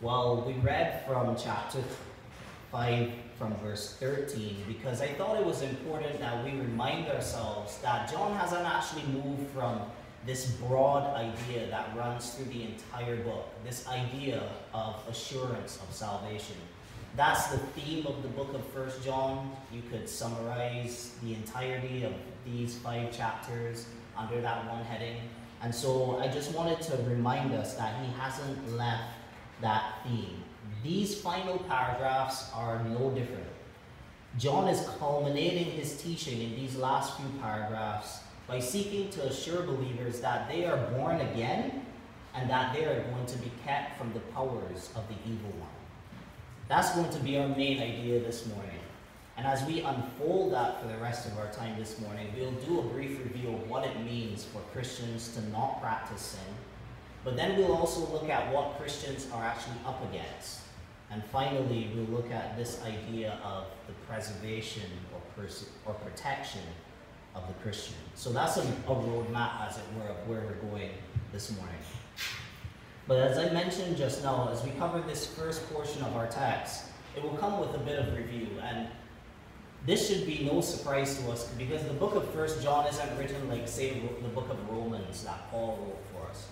Well, we read from chapter 5 from verse 13 because I thought it was important that we remind ourselves that John hasn't actually moved from this broad idea that runs through the entire book, this idea of assurance of salvation. That's the theme of the book of First John. You could summarize the entirety of these five chapters under that one heading. And so I just wanted to remind us that he hasn't left that theme. These final paragraphs are no different. John is culminating his teaching in these last few paragraphs by seeking to assure believers that they are born again and that they are going to be kept from the powers of the evil one. That's going to be our main idea this morning. And as we unfold that for the rest of our time this morning, we'll do a brief review of what it means for Christians to not practice sin. But then we'll also look at what Christians are actually up against. And finally, we'll look at this idea of the preservation or, or protection of the Christian. So that's a, a roadmap, as it were, of where we're going this morning. But as I mentioned just now, as we cover this first portion of our text, it will come with a bit of review. And this should be no surprise to us because the book of First John isn't written like, say, the book of Romans that Paul wrote for us.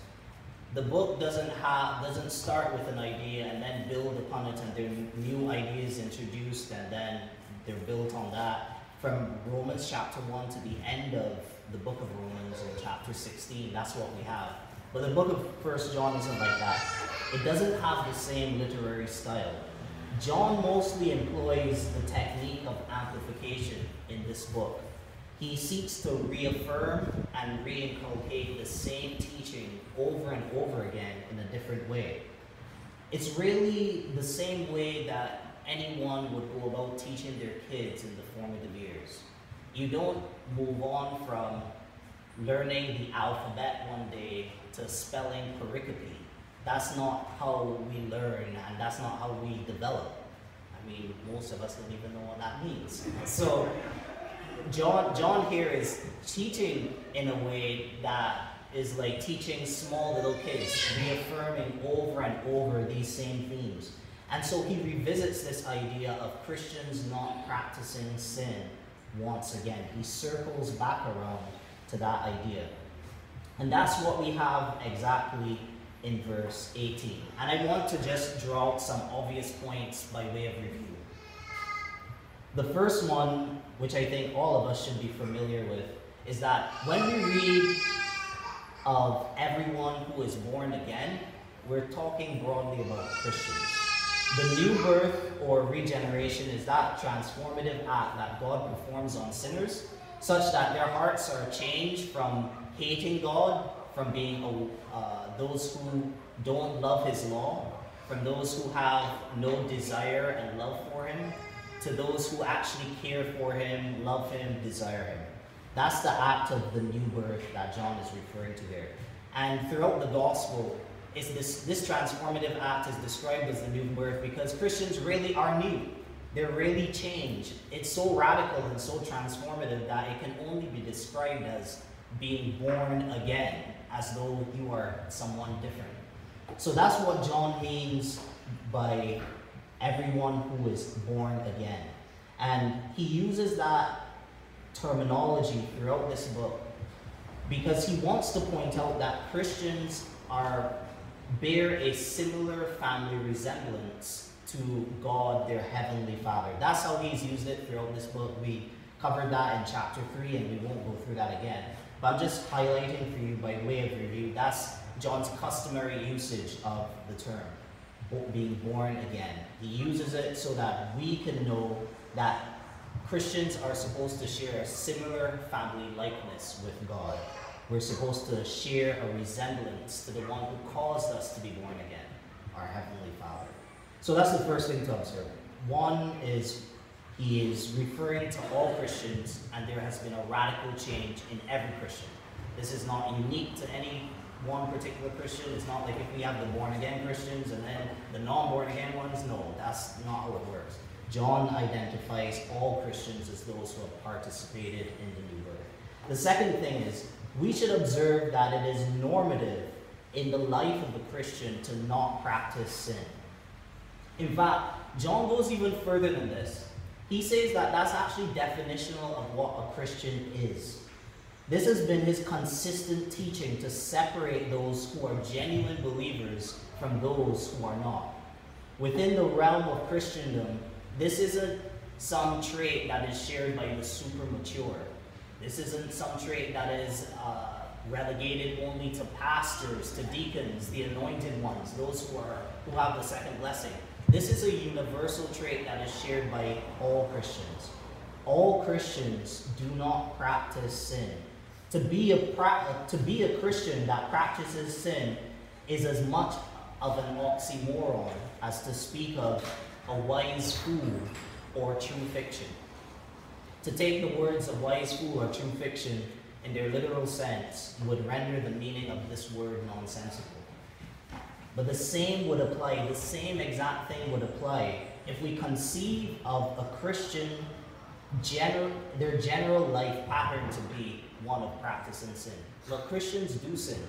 The book doesn't have doesn't start with an idea and then build upon it, and there are new ideas introduced, and then they're built on that from Romans chapter 1 to the end of the book of Romans or chapter 16. That's what we have. But the book of First John isn't like that. It doesn't have the same literary style. John mostly employs the technique of amplification in this book. He seeks to reaffirm and reinculcate the same teaching over and over again in a different way. It's really the same way that anyone would go about teaching their kids in the formative years. You don't move on from learning the alphabet one day to spelling pericope. That's not how we learn and that's not how we develop. I mean, most of us don't even know what that means. So, John, John here is teaching in a way that is like teaching small little kids, reaffirming over and over these same themes. And so he revisits this idea of Christians not practicing sin once again. He circles back around to that idea. And that's what we have exactly in verse 18. And I want to just draw out some obvious points by way of review. The first one, which I think all of us should be familiar with, is that when we read of everyone who is born again, we're talking broadly about Christians. The new birth or regeneration is that transformative act that God performs on sinners, such that their hearts are changed from hating God, from being uh, those who don't love His law, from those who have no desire and love for Him, to those who actually care for Him, love Him, desire Him. That's the act of the new birth that John is referring to there. And throughout the gospel, is this, this transformative act is described as the new birth because Christians really are new. They're really changed. It's so radical and so transformative that it can only be described as being born again, as though you are someone different. So that's what John means by everyone who is born again. And he uses that terminology throughout this book because he wants to point out that Christians are bear a similar family resemblance to God, their heavenly Father. That's how he's used it throughout this book. We covered that in chapter 3, and we won't go through that again. But I'm just highlighting for you by way of review. That's John's customary usage of the term, being born again. He uses it so that we can know that Christians are supposed to share a similar family likeness with God. We're supposed to share a resemblance to the one who caused us to be born again, our Heavenly Father. So that's the first thing to observe. One is he is referring to all Christians, and there has been a radical change in every Christian. This is not unique to any one particular Christian. It's not like if we have the born again Christians and then the non born again ones. No, that's not how it works. John identifies all Christians as those who have participated in the new birth. The second thing is we should observe that it is normative in the life of a Christian to not practice sin. In fact, John goes even further than this. He says that that's actually definitional of what a Christian is. This has been his consistent teaching to separate those who are genuine believers from those who are not. Within the realm of Christendom, this isn't some trait that is shared by the super mature. This isn't some trait that is uh, relegated only to pastors, to deacons, the anointed ones, those who are who have the second blessing. This is a universal trait that is shared by all Christians. All Christians do not practice sin. To be a to be a Christian that practices sin is as much of an oxymoron as to speak of a wise fool or true fiction. To take the words of wise fool or true fiction in their literal sense would render the meaning of this word nonsensical. But the same would apply, the same exact thing would apply if we conceive of a Christian their general life pattern to be one of practicing sin. But Christians do sin.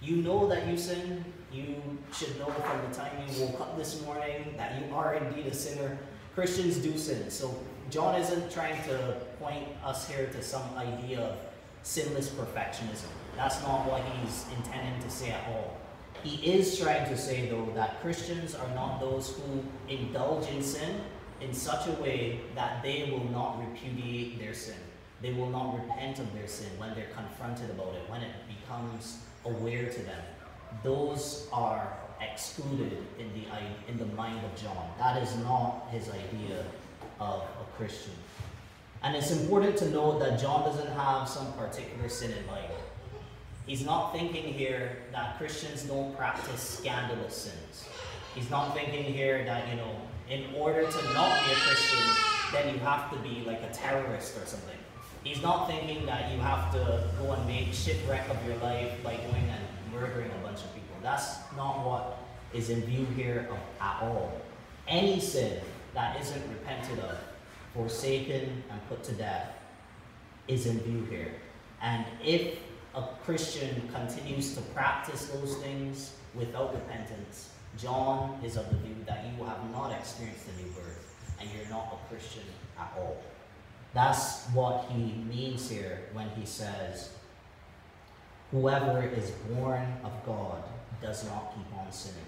You know that you sin. You should know from the time you woke up this morning that you are indeed a sinner. Christians do sin. So John isn't trying to point us here to some idea of sinless perfectionism. That's not what he's intending to say at all. He is trying to say, though, that Christians are not those who indulge in sin in such a way that they will not repudiate their sin. They will not repent of their sin when they're confronted about it, when it becomes aware to them. Those are excluded in the, in the mind of John. That is not his idea of a Christian. And it's important to note that John doesn't have some particular sin in mind. He's not thinking here that Christians don't practice scandalous sins. He's not thinking here that, you know, in order to not be a Christian, then you have to be like a terrorist or something. He's not thinking that you have to go and make shipwreck of your life by going and murdering a bunch of people. That's not what is in view here at all. Any sin that isn't repented of forsaken, and put to death is in view here. And if a Christian continues to practice those things without repentance, John is of the view that you have not experienced the new birth and you're not a Christian at all. That's what he means here when he says, Whoever is born of God does not keep on sinning.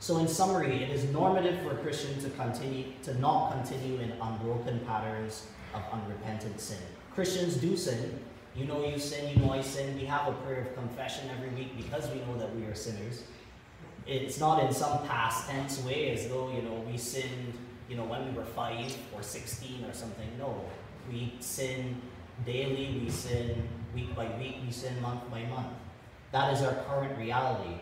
So in summary, it is normative for a Christian to continue to not continue in unbroken patterns of unrepentant sin. Christians do sin. You know you sin, you know I sin. We have a prayer of confession every week because we know that we are sinners. It's not in some past tense way as though, you know, we sinned, you know, when we were five or 16 or something. No. We sin daily, we sin week by week, we sin month by month. That is our current reality.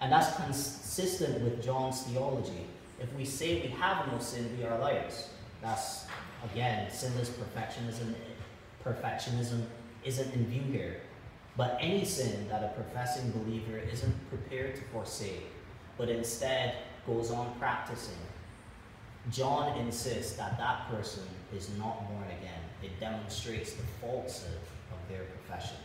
And that's consistent with John's theology. If we say we have no sin, we are liars. That's, again, sinless perfectionism. Perfectionism isn't in view here. But any sin that a professing believer isn't prepared to forsake, but instead goes on practicing, John insists that that person is not born again. It demonstrates the falsehood of their profession.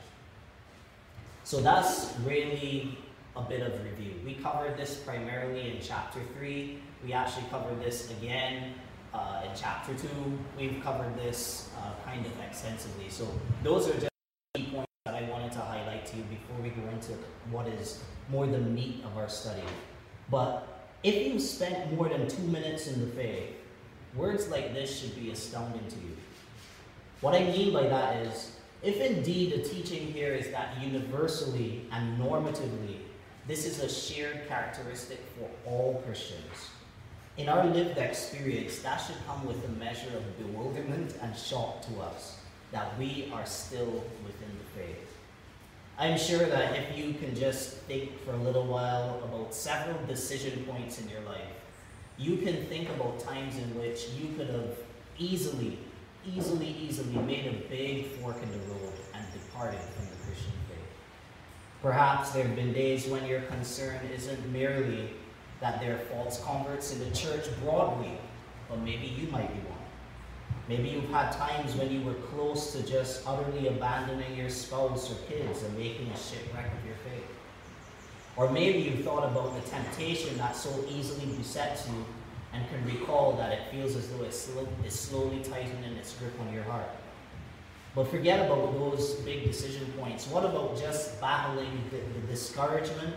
So that's really a bit of review. We covered this primarily in chapter 3. We actually covered this again uh, in chapter 2. We've covered this uh, kind of extensively. So those are just key points that I wanted to highlight to you before we go into what is more the meat of our study. But if you spent more than two minutes in the faith, words like this should be astounding to you. What I mean by that is, if indeed the teaching here is that universally and normatively this is a shared characteristic for all Christians. In our lived experience, that should come with a measure of bewilderment and shock to us that we are still within the faith. I'm sure that if you can just think for a little while about several decision points in your life, you can think about times in which you could have easily, easily, easily made a big fork in the road and departed from the Christian faith. Perhaps there have been days when your concern isn't merely that there are false converts in the church broadly, but maybe you might be one. Maybe you've had times when you were close to just utterly abandoning your spouse or kids and making a shipwreck of your faith. Or maybe you thought about the temptation that so easily besets you and can recall that it feels as though it's, it's slowly tightening its grip on your heart. But forget about those big decision points. What about just battling the, the discouragement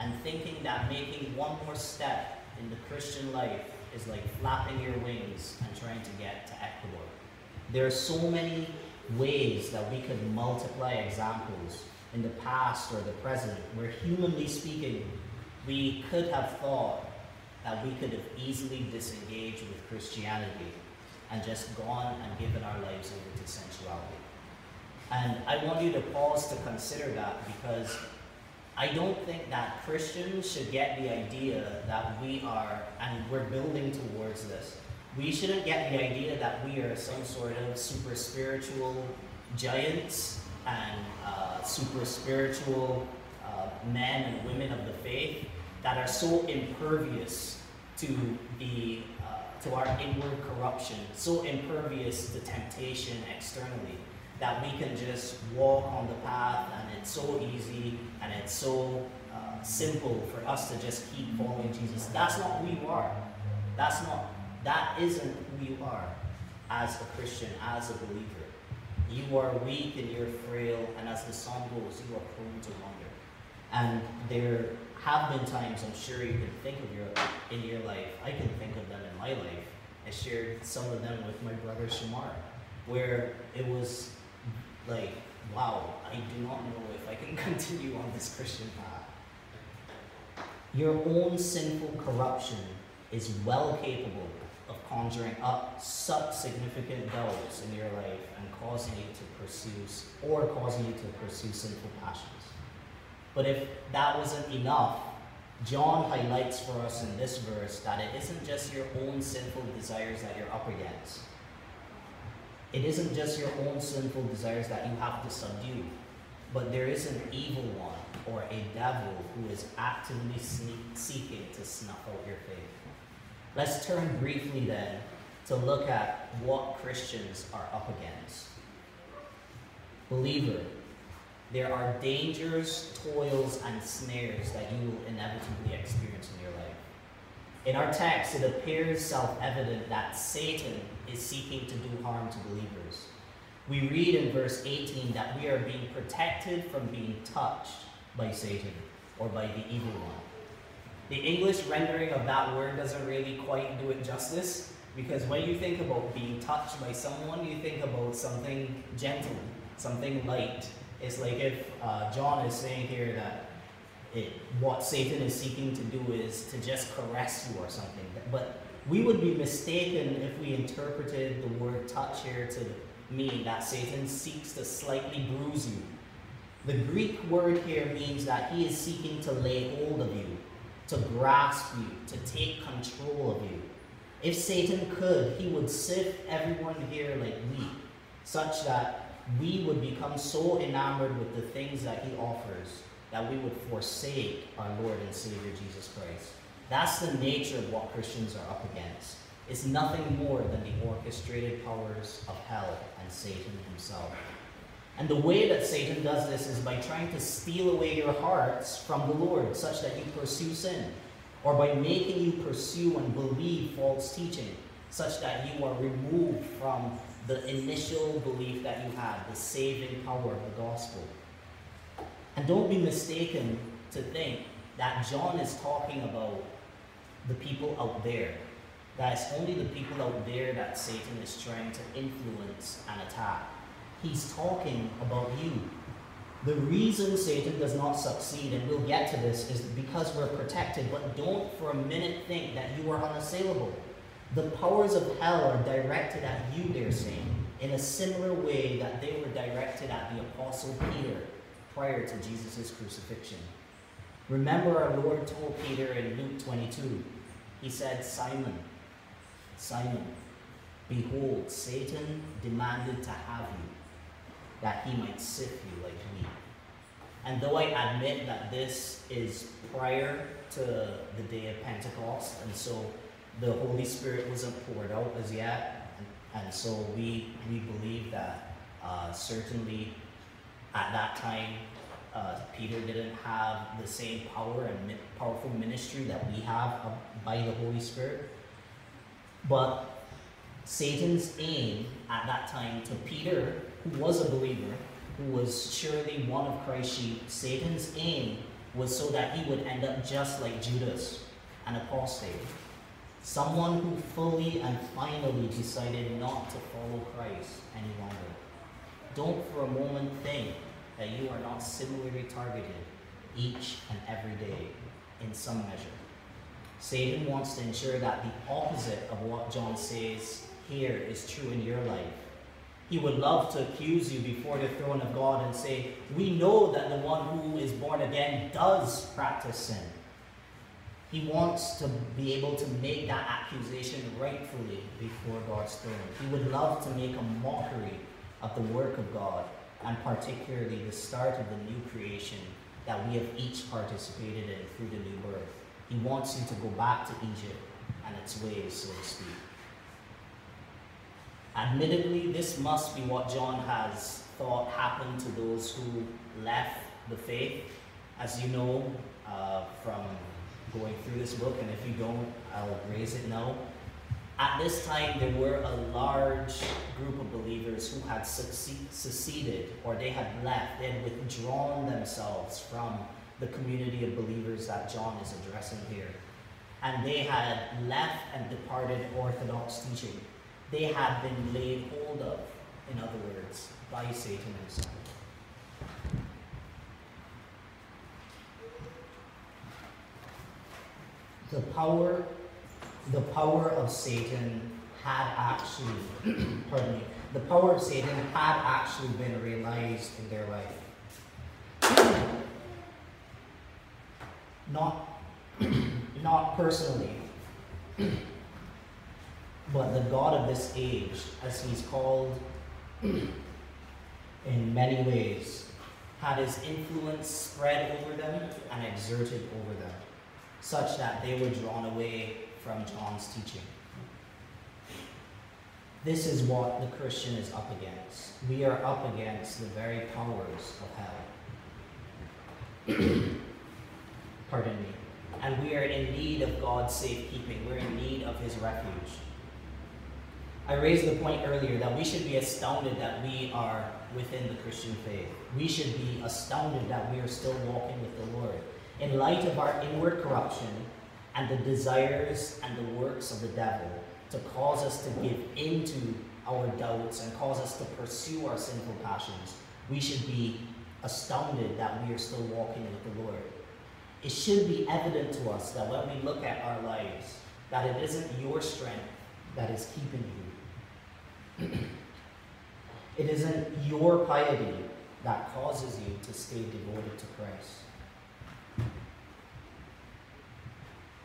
and thinking that making one more step in the Christian life is like flapping your wings and trying to get to Ecuador? There are so many ways that we could multiply examples in the past or the present where, humanly speaking, we could have thought that we could have easily disengaged with Christianity and just gone and given our lives over to sensuality. And I want you to pause to consider that because I don't think that Christians should get the idea that we are, and we're building towards this, we shouldn't get the idea that we are some sort of super spiritual giants and uh, super spiritual uh, men and women of the faith that are so impervious to the uh, to our inward corruption, so impervious to temptation externally that we can just walk on the path and it's so easy and it's so uh, simple for us to just keep following Jesus. That's not who you are. That's not that isn't who you are as a Christian, as a believer. You are weak and you're frail, and as the song goes, you are prone to wander. And there have been times, I'm sure you can think of your in your life. I can think of them in my life. I shared some of them with my brother Shamar, where it was like, wow, I do not know if I can continue on this Christian path. Your own sinful corruption is well capable of conjuring up such significant doubts in your life and causing you to pursue or causing you to pursue sinful passions. But if that wasn't enough, John highlights for us in this verse that it isn't just your own sinful desires that you're up against. It isn't just your own sinful desires that you have to subdue, but there is an evil one or a devil who is actively seeking to snuff out your faith. Let's turn briefly then to look at what Christians are up against. Believer, there are dangers, toils, and snares that you will inevitably experience in your life. In our text, it appears self evident that Satan is seeking to do harm to believers. We read in verse 18 that we are being protected from being touched by Satan or by the evil one. The English rendering of that word doesn't really quite do it justice because when you think about being touched by someone, you think about something gentle, something light. It's like if uh, John is saying here that it, what Satan is seeking to do is to just caress you or something. But we would be mistaken if we interpreted the word touch here to mean that Satan seeks to slightly bruise you. The Greek word here means that he is seeking to lay hold of you, to grasp you, to take control of you. If Satan could, he would sift everyone here like wheat, such that we would become so enamored with the things that he offers that we would forsake our Lord and Savior Jesus Christ. That's the nature of what Christians are up against. It's nothing more than the orchestrated powers of hell and Satan himself. And the way that Satan does this is by trying to steal away your hearts from the Lord, such that you pursue sin, or by making you pursue and believe false teaching, such that you are removed from the initial belief that you had, the saving power of the gospel. And don't be mistaken to think that John is talking about the people out there. That it's only the people out there that Satan is trying to influence and attack. He's talking about you. The reason Satan does not succeed, and we'll get to this, is because we're protected, but don't for a minute think that you are unassailable. The powers of hell are directed at you, they're saying, in a similar way that they were directed at the Apostle Peter prior to Jesus' crucifixion. Remember, our Lord told Peter in Luke 22, He said, Simon, Simon, behold, Satan demanded to have you that he might sift you like wheat. And though I admit that this is prior to the day of Pentecost, and so the Holy Spirit wasn't poured out as yet, and, so we, we believe that uh, certainly at that time uh, Peter didn't have the same power and mi- powerful ministry that we have by the Holy Spirit. But Satan's aim at that time to Peter, who was a believer, who was surely one of Christ's sheep, Satan's aim was so that he would end up just like Judas, an apostate. Someone who fully and finally decided not to follow Christ any longer. Don't for a moment think that you are not similarly targeted each and every day in some measure. Satan wants to ensure that the opposite of what John says here is true in your life. He would love to accuse you before the throne of God and say, We know that the one who is born again does practice sin. He wants to be able to make that accusation rightfully before God's throne. He would love to make a mockery of the work of God, and particularly the start of the new creation that we have each participated in through the new birth. He wants you to go back to Egypt and its ways, so to speak. Admittedly, this must be what John has thought happened to those who left the faith. As you know uh, from going through this book, and if you don't, I'll raise it now. At this time, there were a large group of believers who had seceded or they had left, they had withdrawn themselves from the community of believers that John is addressing here. And they had left and departed Orthodox teaching. They had been laid hold of, in other words, by Satan himself. The power the power of Satan had actually, pardon me, the power of Satan had actually been realized in their life. Not, not personally, but the God of this age, as he's called in many ways, had his influence spread over them and exerted over them, such that they were drawn away from John's teaching. This is what the Christian is up against. We are up against the very powers of hell. Pardon me. And we are in need of God's safekeeping. We're in need of his refuge. I raised the point earlier that we should be astounded that we are within the Christian faith. We should be astounded that we are still walking with the Lord. In light of our inward corruption, and the desires and the works of the devil to cause us to give into our doubts and cause us to pursue our sinful passions, we should be astounded that we are still walking with the Lord. It should be evident to us that when we look at our lives, that it isn't your strength that is keeping you. it isn't your piety that causes you to stay devoted to Christ.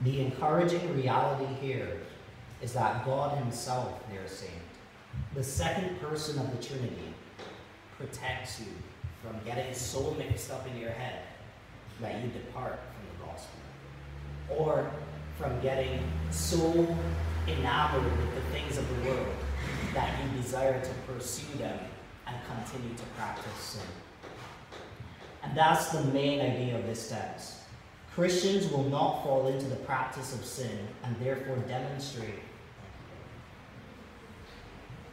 The encouraging reality here is that God Himself, they're the second person of the Trinity, protects you from getting so mixed up in your head that you depart from the gospel. Or from getting so enamored with the things of the world that you desire to pursue them and continue to practice sin. And that's the main idea of this text. Christians will not fall into the practice of sin and therefore demonstrate.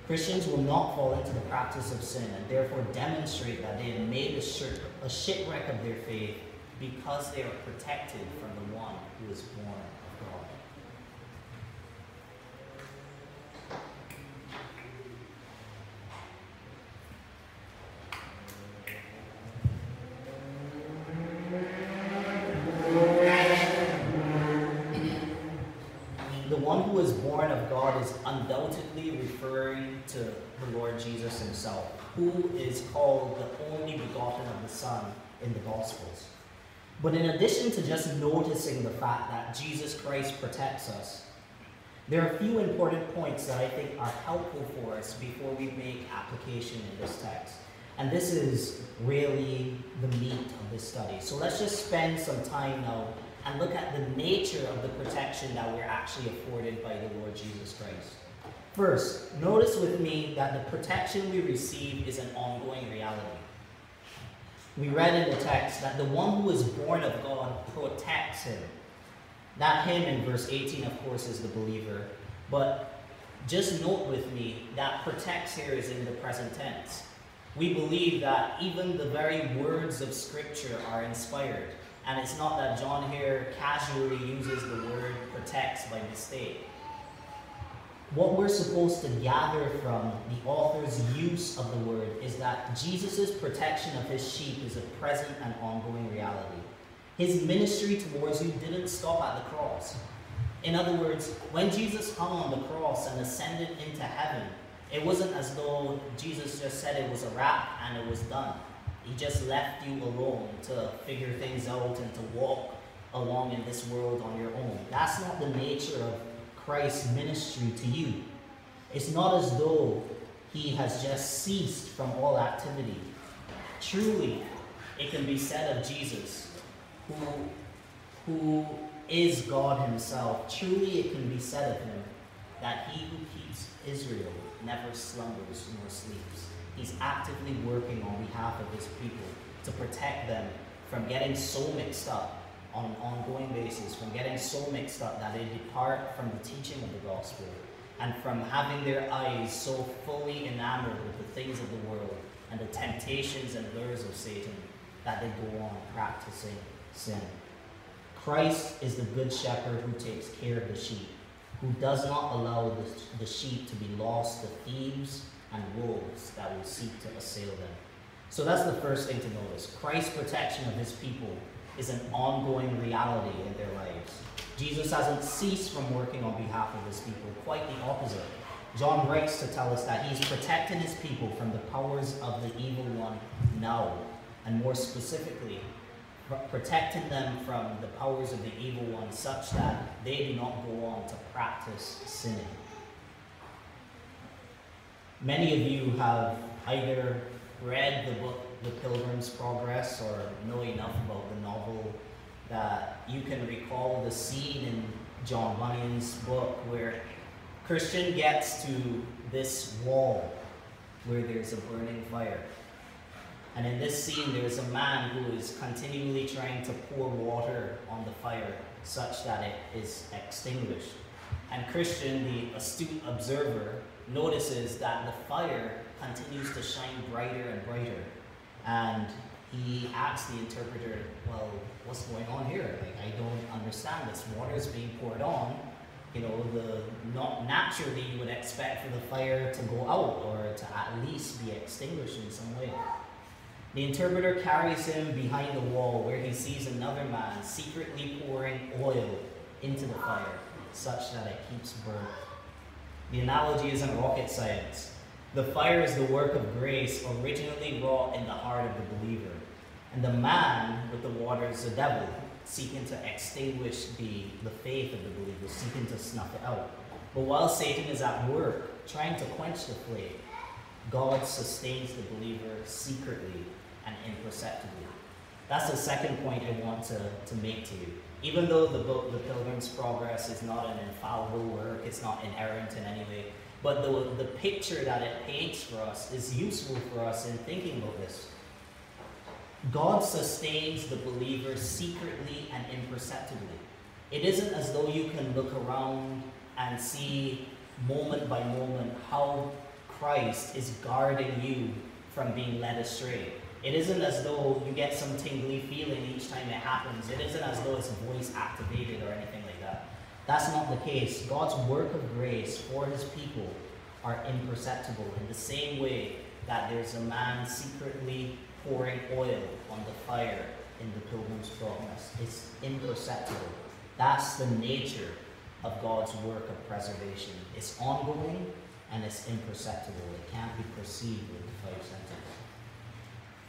Christians will not fall into the practice of sin and therefore demonstrate that they have made a, shipwreck of their faith because they are protected from the one who is born referring to the Lord Jesus himself, who is called the only begotten of the Son in the Gospels. But in addition to just noticing the fact that Jesus Christ protects us, there are a few important points that I think are helpful for us before we make application in this text. And this is really the meat of this study. So let's just spend some time now and look at the nature of the protection that we're actually afforded by the Lord Jesus Christ. First, notice with me that the protection we receive is an ongoing reality. We read in the text that the one who is born of God protects him. That him in verse 18, of course, is the believer. But just note with me that protects here is in the present tense. We believe that even the very words of Scripture are inspired. And it's not that John here casually uses the word protects by mistake. What we're supposed to gather from the author's use of the word is that Jesus' protection of his sheep is a present and ongoing reality. His ministry towards you didn't stop at the cross. In other words, when Jesus hung on the cross and ascended into heaven, it wasn't as though Jesus just said it was a wrap and it was done. He just left you alone to figure things out and to walk along in this world on your own. That's not the nature of Christ's ministry to you. It's not as though he has just ceased from all activity. Truly, it can be said of Jesus, who, who is God himself, truly it can be said of him that he who keeps Israel never slumbers nor sleeps. He's actively working on behalf of his people to protect them from getting so mixed up on an ongoing basis, from getting so mixed up that they depart from the teaching of the gospel and from having their eyes so fully enamored with the things of the world and the temptations and lures of Satan that they go on practicing sin. Christ is the good shepherd who takes care of the sheep who does not allow the, the sheep to be lost to thieves and wolves that will seek to assail them. So that's the first thing to notice. Christ's protection of his people is an ongoing reality in their lives. Jesus hasn't ceased from working on behalf of his people, quite the opposite. John writes to tell us that he's protecting his people from the powers of the evil one now, and more specifically, protecting them from the powers of the evil one such that they do not go on to practice sinning. Many of you have either read the book The Pilgrim's Progress or know enough about the novel that you can recall the scene in John Bunyan's book where Christian gets to this wall where there's a burning fire. And in this scene, there is a man who is continually trying to pour water on the fire such that it is extinguished. And Christian, the astute observer, notices that the fire continues to shine brighter and brighter. And he asks the interpreter, Well, what's going on here? Like, I don't understand. This water is being poured on. You know, the not naturally you would expect for the fire to go out or to at least be extinguished in some way. The interpreter carries him behind the wall where he sees another man secretly pouring oil into the fire such that it keeps burning. The analogy isn't rocket science. The fire is the work of grace originally wrought in the heart of the believer. And the man with the water is the devil, seeking to extinguish the, the faith of the believer, seeking to snuff it out. But while Satan is at work trying to quench the flame, God sustains the believer secretly and imperceptibly. That's the second point I want to, to make to you. Even though the book, The Pilgrim's Progress, is not an infallible work, it's not inerrant in any way, but the, the picture that it paints for us is useful for us in thinking about this. God sustains the believer secretly and imperceptibly. It isn't as though you can look around and see moment by moment how Christ is guarding you from being led astray. It isn't as though you get some tingly feeling each time it happens. It isn't as though it's voice activated or anything like that. That's not the case. God's work of grace for his people are imperceptible in the same way that there's a man secretly pouring oil on the fire in the pilgrim's progress. It's imperceptible. That's the nature of God's work of preservation. It's ongoing and it's imperceptible. It can't be perceived with the five senses.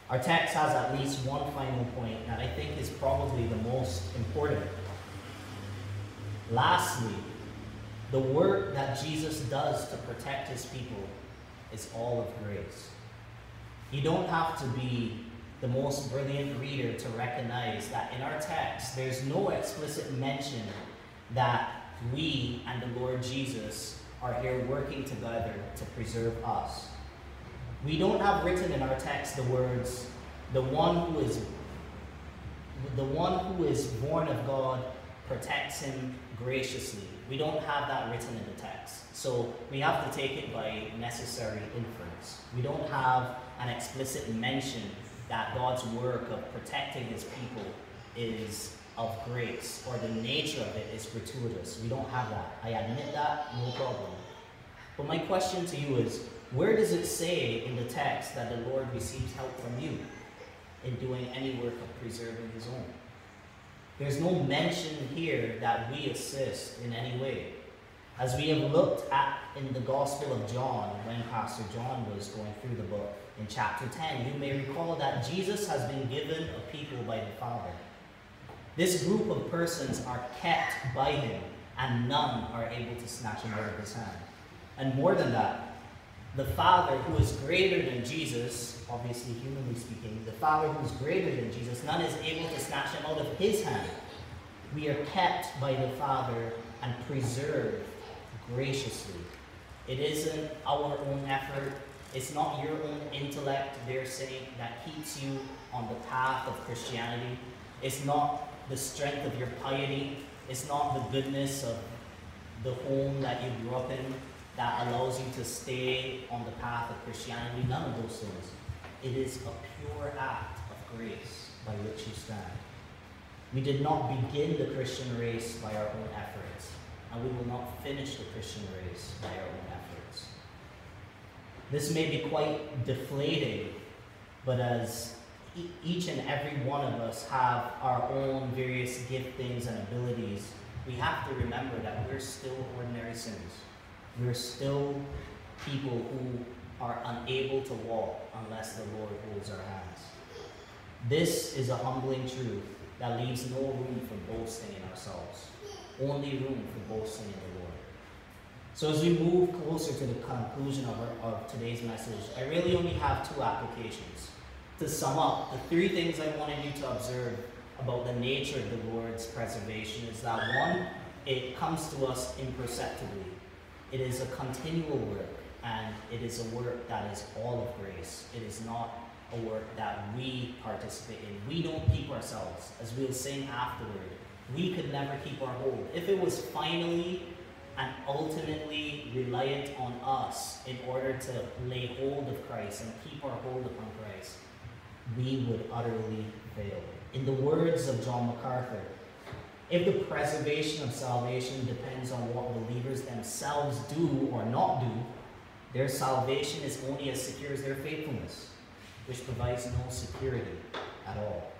Our text has at least one final point that I think is probably the most important. Lastly, the work that Jesus does to protect his people is all of grace. You don't have to be the most brilliant reader to recognize that in our text, there's no explicit mention that we and the Lord Jesus are here working together to preserve us. We don't have written in our text the words, the one who is the one who is born of God protects him graciously. We don't have that written in the text. So we have to take it by necessary inference. We don't have an explicit mention that God's work of protecting his people is of grace or the nature of it is gratuitous. We don't have that. I admit that, no problem. But my question to you is where does it say in the text that the Lord receives help from you in doing any work of preserving his own? There's no mention here that we assist in any way. As we have looked at in the Gospel of John, when Pastor John was going through the book in chapter 10, you may recall that Jesus has been given a people by the Father. This group of persons are kept by him, and none are able to snatch him out of his hand. And more than that, the Father, who is greater than Jesus, obviously humanly speaking, the Father who is greater than Jesus, none is able to snatch him out of his hand. We are kept by the Father and preserved graciously. It isn't our own effort, it's not your own intellect, they're saying, that keeps you on the path of Christianity. It's not the strength of your piety, it's not the goodness of the home that you grew up in that allows you to stay on the path of Christianity. None of those things. It is a pure act of grace by which you stand. We did not begin the Christian race by our own efforts, and we will not finish the Christian race by our own efforts. This may be quite deflating, but as each and every one of us have our own various giftings and abilities, we have to remember that we're still ordinary sinners. We're still people who are unable to walk unless the Lord holds our hands. This is a humbling truth that leaves no room for boasting in ourselves, only room for boasting in the Lord. So, as we move closer to the conclusion of, our, of today's message, I really only have two applications. To sum up, the three things I wanted you to observe about the nature of the Lord's preservation is that one, it comes to us imperceptibly it is a continual work, and it is a work that is all of grace. It is not a work that we participate in. We don't keep ourselves. As we'll sing afterward, we could never keep our hold. If it was finally and ultimately reliant on us in order to lay hold of Christ and keep our hold upon Christ, we would utterly fail. In the words of John MacArthur, if the preservation of salvation depends on what believers themselves do or not do, their salvation is only as secure as their faithfulness, which provides no security at all.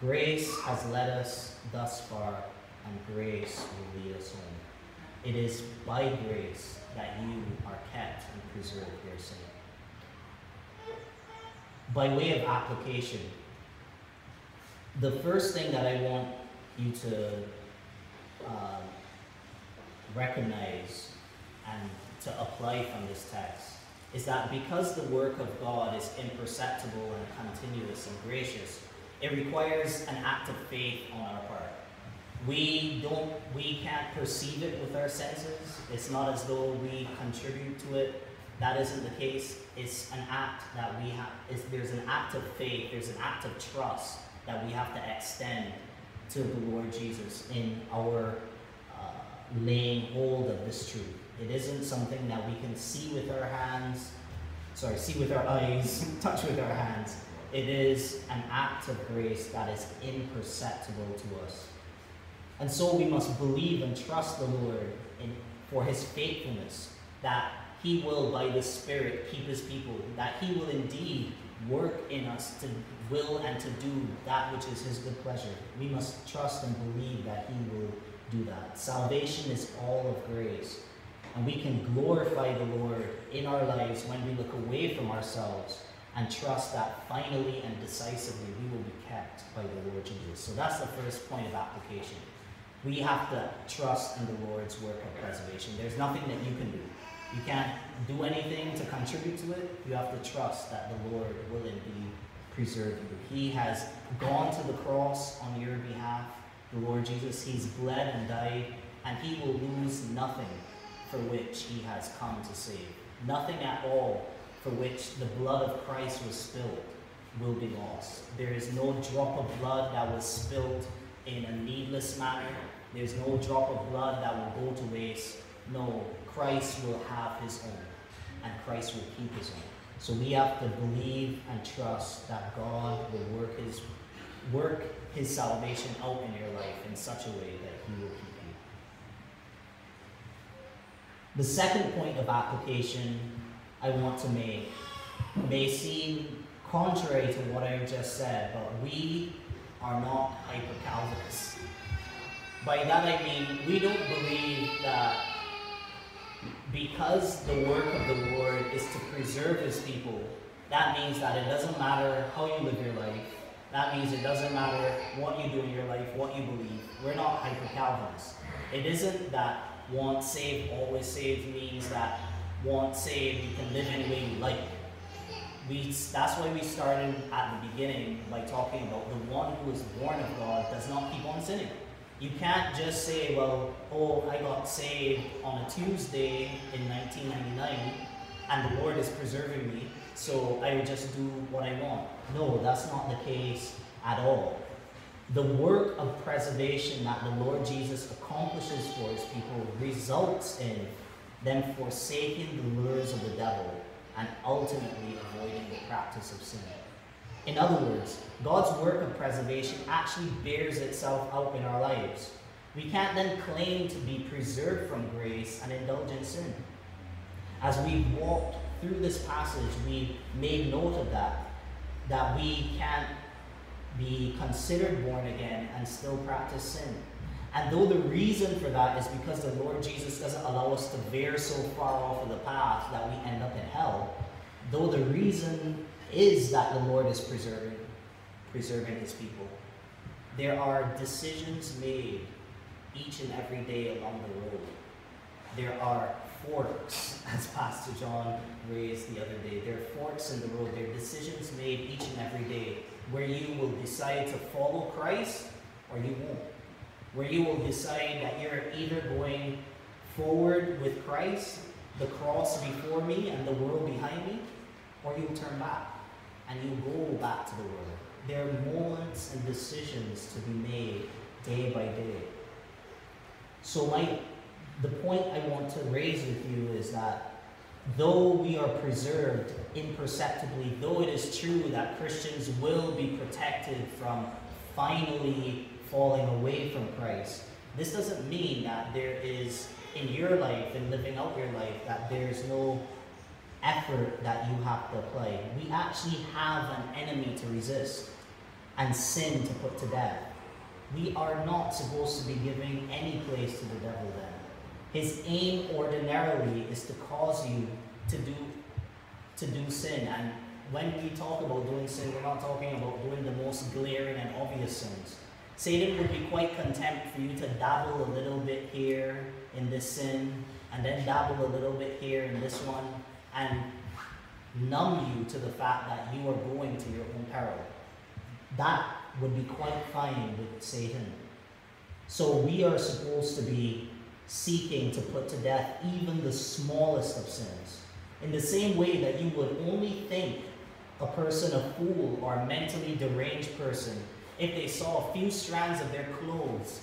Grace has led us thus far, and grace will lead us home. It is by grace that you are kept and preserved here, saint. By way of application, the first thing that I want you to um, recognize and to apply from this text is that because the work of God is imperceptible and continuous and gracious, it requires an act of faith on our part. We don't, we can't perceive it with our senses. It's not as though we contribute to it. That isn't the case. It's an act that we have. There's an act of faith. There's an act of trust that we have to extend to the Lord Jesus in our uh, laying hold of this truth. It isn't something that we can see with our hands, sorry, see with our eyes, touch with our hands. It is an act of grace that is imperceptible to us. And so we must believe and trust the Lord in, for his faithfulness, that he will, by the Spirit, keep his people, that he will indeed work in us to will and to do that which is his good pleasure. We must trust and believe that he will do that. Salvation is all of grace. And we can glorify the Lord in our lives when we look away from ourselves and trust that finally and decisively we will be kept by the Lord Jesus. So that's the first point of application. We have to trust in the Lord's work of preservation. There's nothing that you can do. You can't do anything to contribute to it. You have to trust that the Lord will indeed preserve you. He has gone to the cross on your behalf, the Lord Jesus. He's bled and died, and he will lose nothing for which he has come to save. Nothing at all for which the blood of Christ was spilled will be lost. There is no drop of blood that was spilled in a needless manner. There's no drop of blood that will go to waste. No, Christ will have his own, and Christ will keep his own. So we have to believe and trust that God will work his work his salvation out in your life in such a way that he will keep you. The second point of application I want to make may seem contrary to what I just said, but we are not hyper Calvinists. By that I mean we don't believe that because the work of the Lord is to preserve his people, that means that it doesn't matter how you live your life. That means it doesn't matter what you do in your life, what you believe. We're not hyper Calvinists. It isn't that once saved, always saved means that once saved, you can live any way you like. We, that's why we started at the beginning by talking about the one who is born of God does not keep on sinning. You can't just say, well, oh, I got saved on a Tuesday in 1999 and the Lord is preserving me, so I will just do what I want. No, that's not the case at all. The work of preservation that the Lord Jesus accomplishes for his people results in them forsaking the lures of the devil and ultimately avoiding the practice of sin. In other words, God's work of preservation actually bears itself out in our lives. We can't then claim to be preserved from grace and indulge in sin. As we walked through this passage, we made note of that, that we can't be considered born again and still practice sin. And though the reason for that is because the Lord Jesus doesn't allow us to veer so far off of the path that we end up in hell, though the reason is that the Lord is preserving, preserving his people. There are decisions made each and every day along the road. There are forks, as Pastor John raised the other day. There are forks in the road. There are decisions made each and every day where you will decide to follow Christ or you won't. Where you will decide that you're either going forward with Christ, the cross before me and the world behind me, or you'll turn back and you go back to the world. There are moments and decisions to be made day by day. So my the point I want to raise with you is that though we are preserved imperceptibly, though it is true that Christians will be protected from finally falling away from Christ, this doesn't mean that there is in your life and living out your life that there's no effort that you have to apply. We actually have an enemy to resist and sin to put to death. We are not supposed to be giving any place to the devil then. His aim ordinarily is to cause you to do to do sin. And when we talk about doing sin, we're not talking about doing the most glaring and obvious sins. Satan would be quite content for you to dabble a little bit here in this sin, and then dabble a little bit here in this one, and numb you to the fact that you are going to your own peril. That would be quite fine with Satan. So we are supposed to be seeking to put to death even the smallest of sins. In the same way that you would only think a person a fool or a mentally deranged person if they saw a few strands of their clothes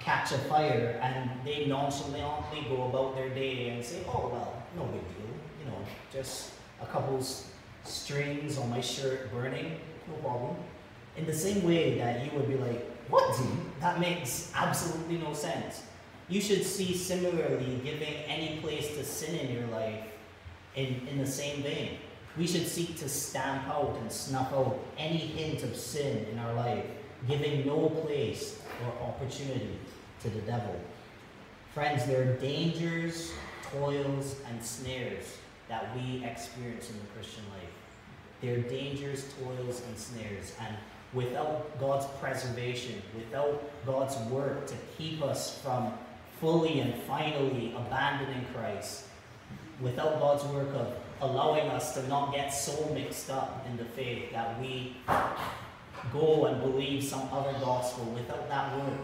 catch a fire and they nonchalantly go about their day and say, oh, well, no big deal you know, just a couple strings on my shirt burning, no problem. In the same way that you would be like, what, dude? That makes absolutely no sense. You should see similarly giving any place to sin in your life in, in the same vein. We should seek to stamp out and snuff out any hint of sin in our life, giving no place or opportunity to the devil. Friends, there are dangers, toils, and snares that we experience in the Christian life. There are dangers, toils, and snares. And without God's preservation, without God's work to keep us from fully and finally abandoning Christ, without God's work of allowing us to not get so mixed up in the faith that we go and believe some other gospel, without that word,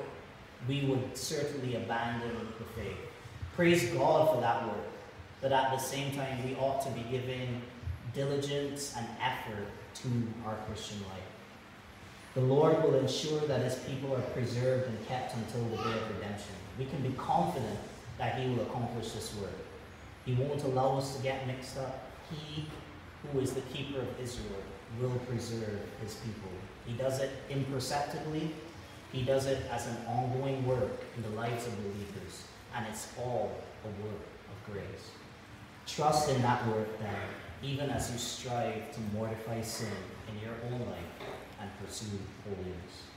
we would certainly abandon the faith. Praise God for that word. But at the same time, we ought to be giving diligence and effort to our Christian life. The Lord will ensure that his people are preserved and kept until the day of redemption. We can be confident that he will accomplish this work. He won't allow us to get mixed up. He who is the keeper of Israel will preserve his people. He does it imperceptibly. He does it as an ongoing work in the lives of believers. And it's all a work of grace. Trust in that work then, even as you strive to mortify sin in your own life and pursue holiness.